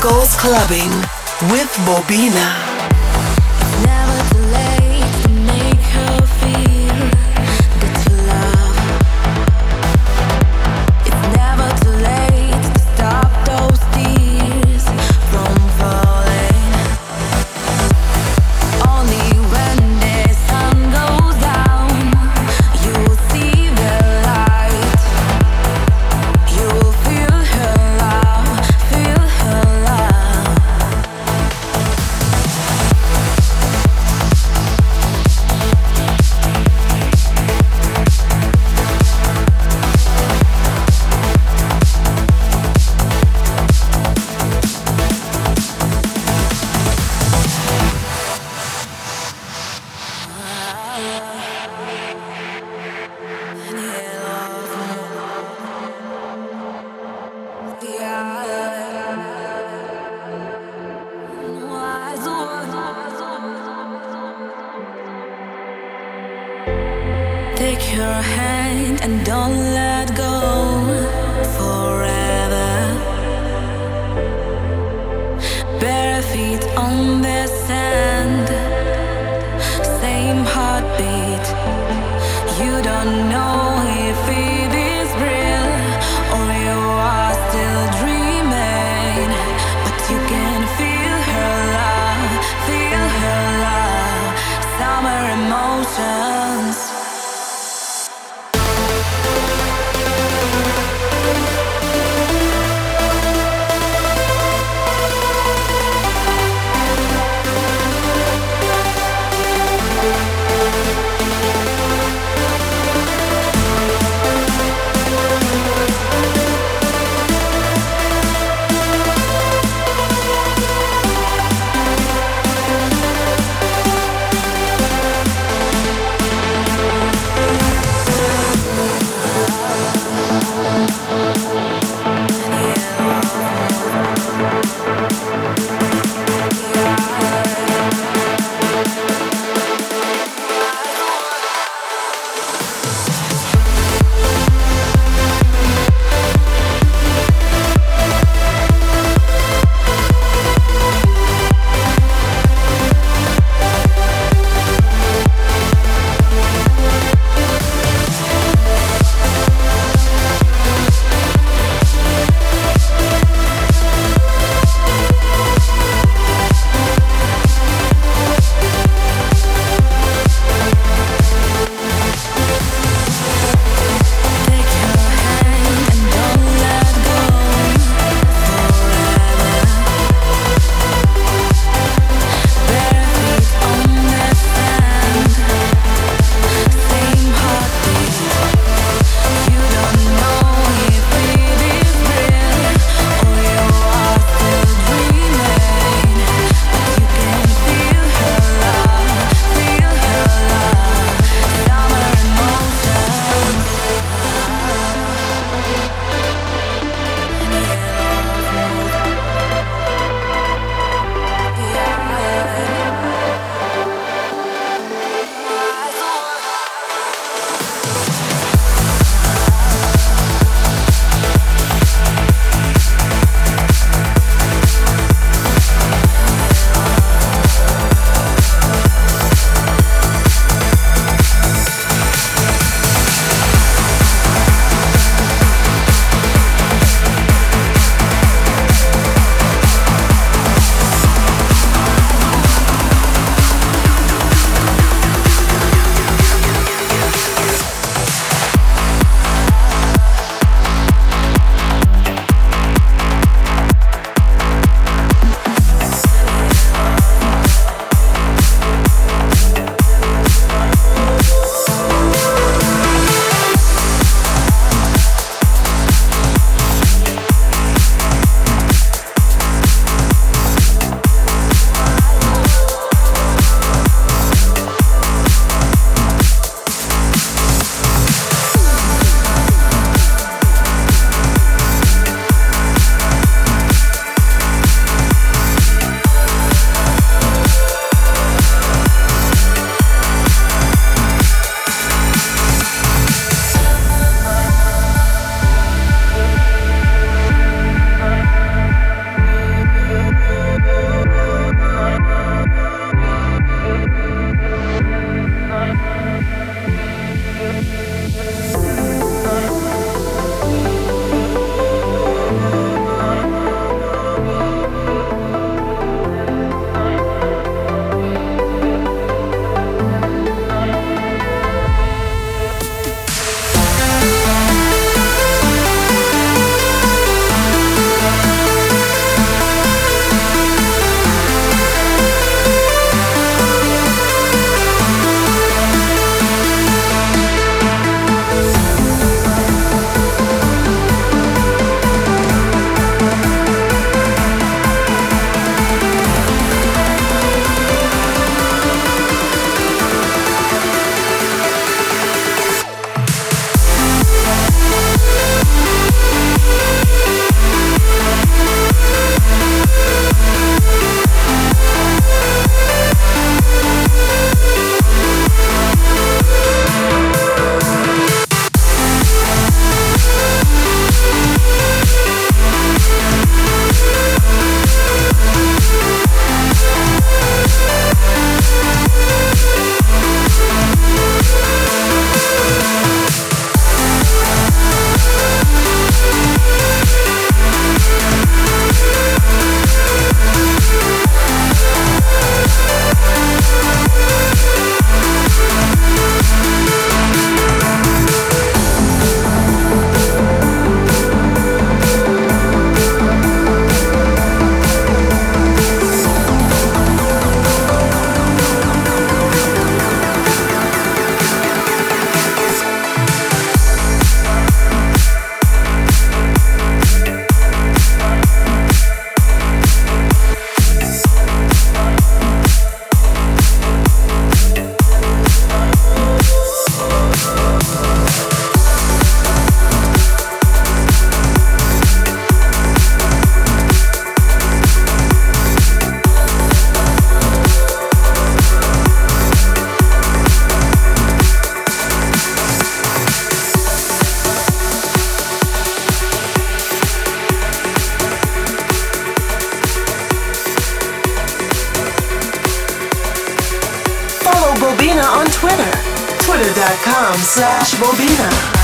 Goes Clubbing with. Bobina bombina.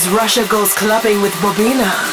Is Russia Goes Clubbing with Bobina.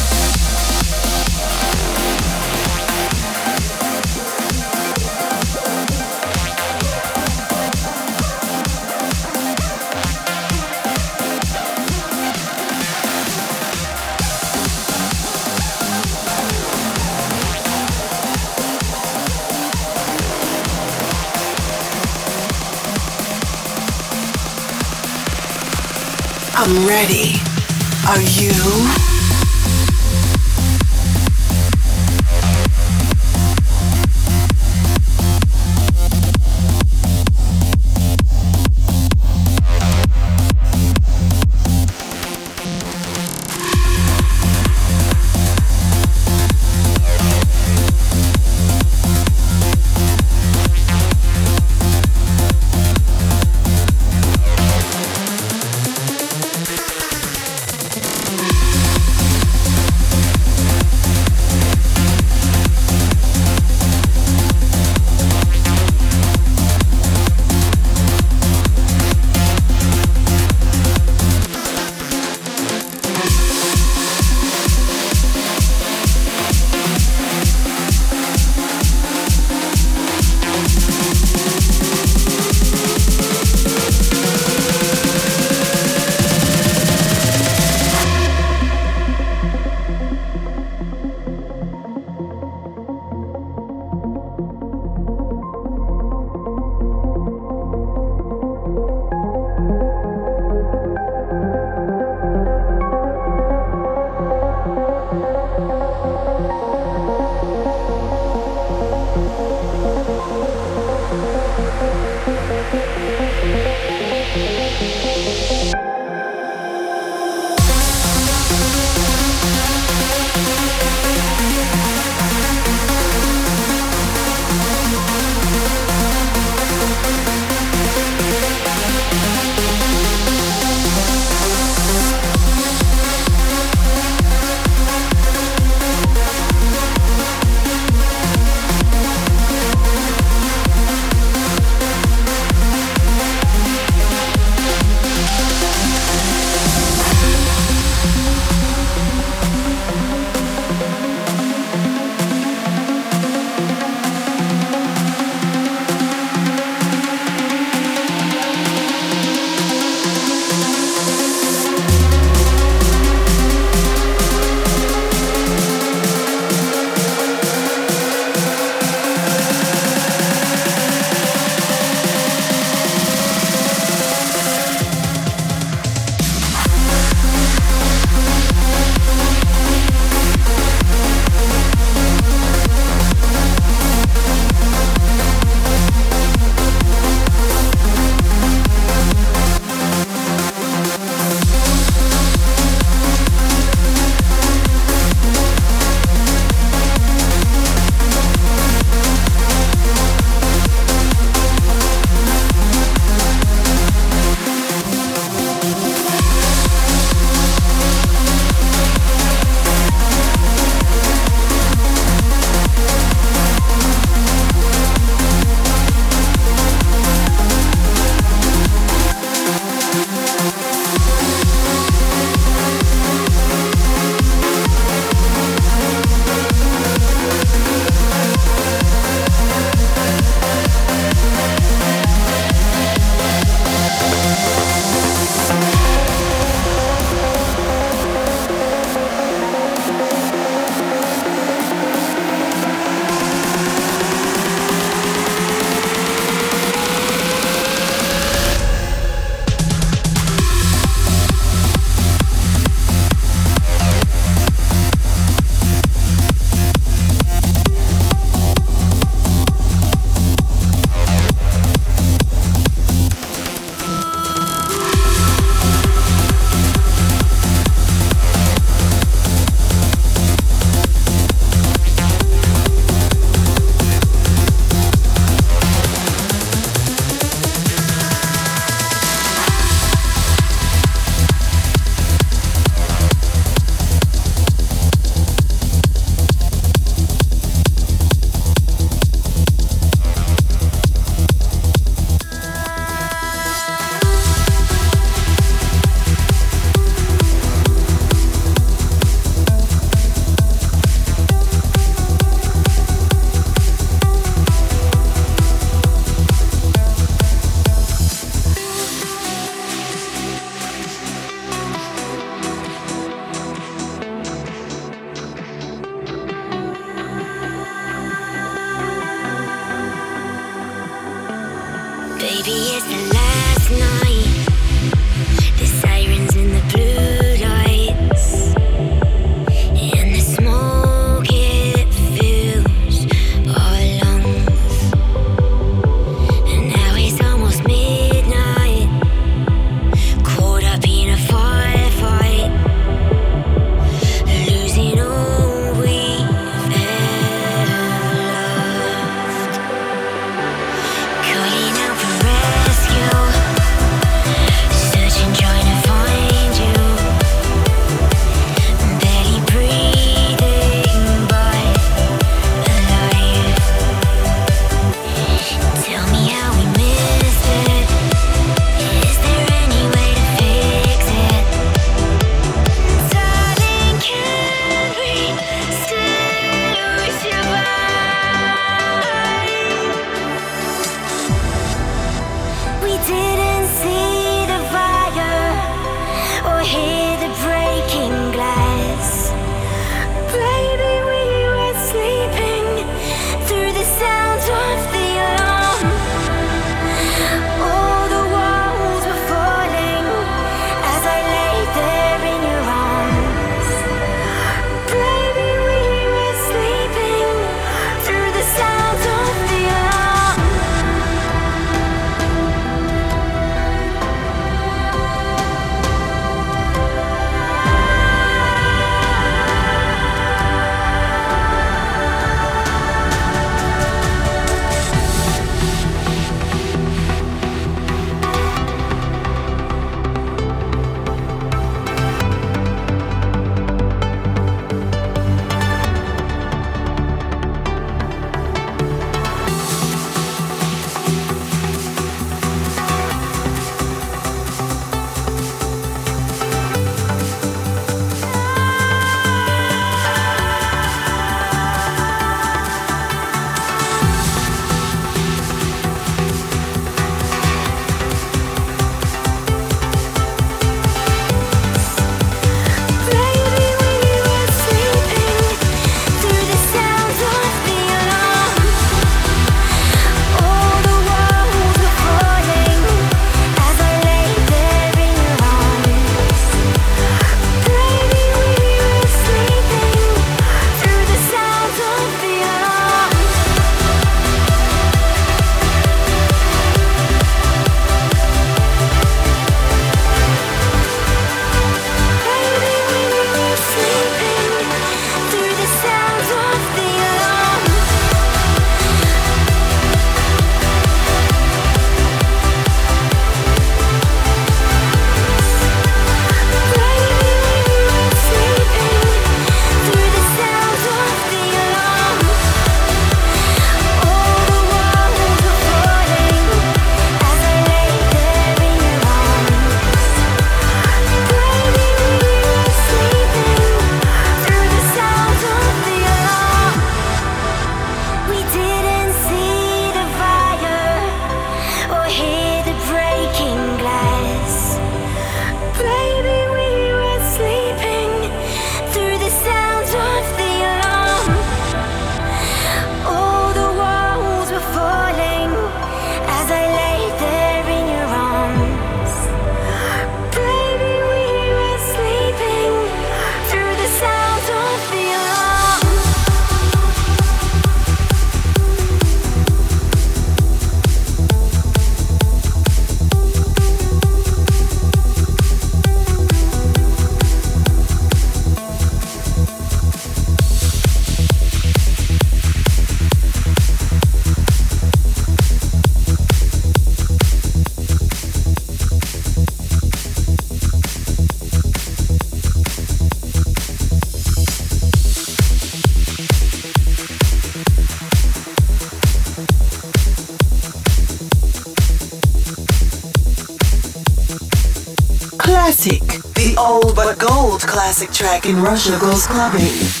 Track in Russia goes clubbing.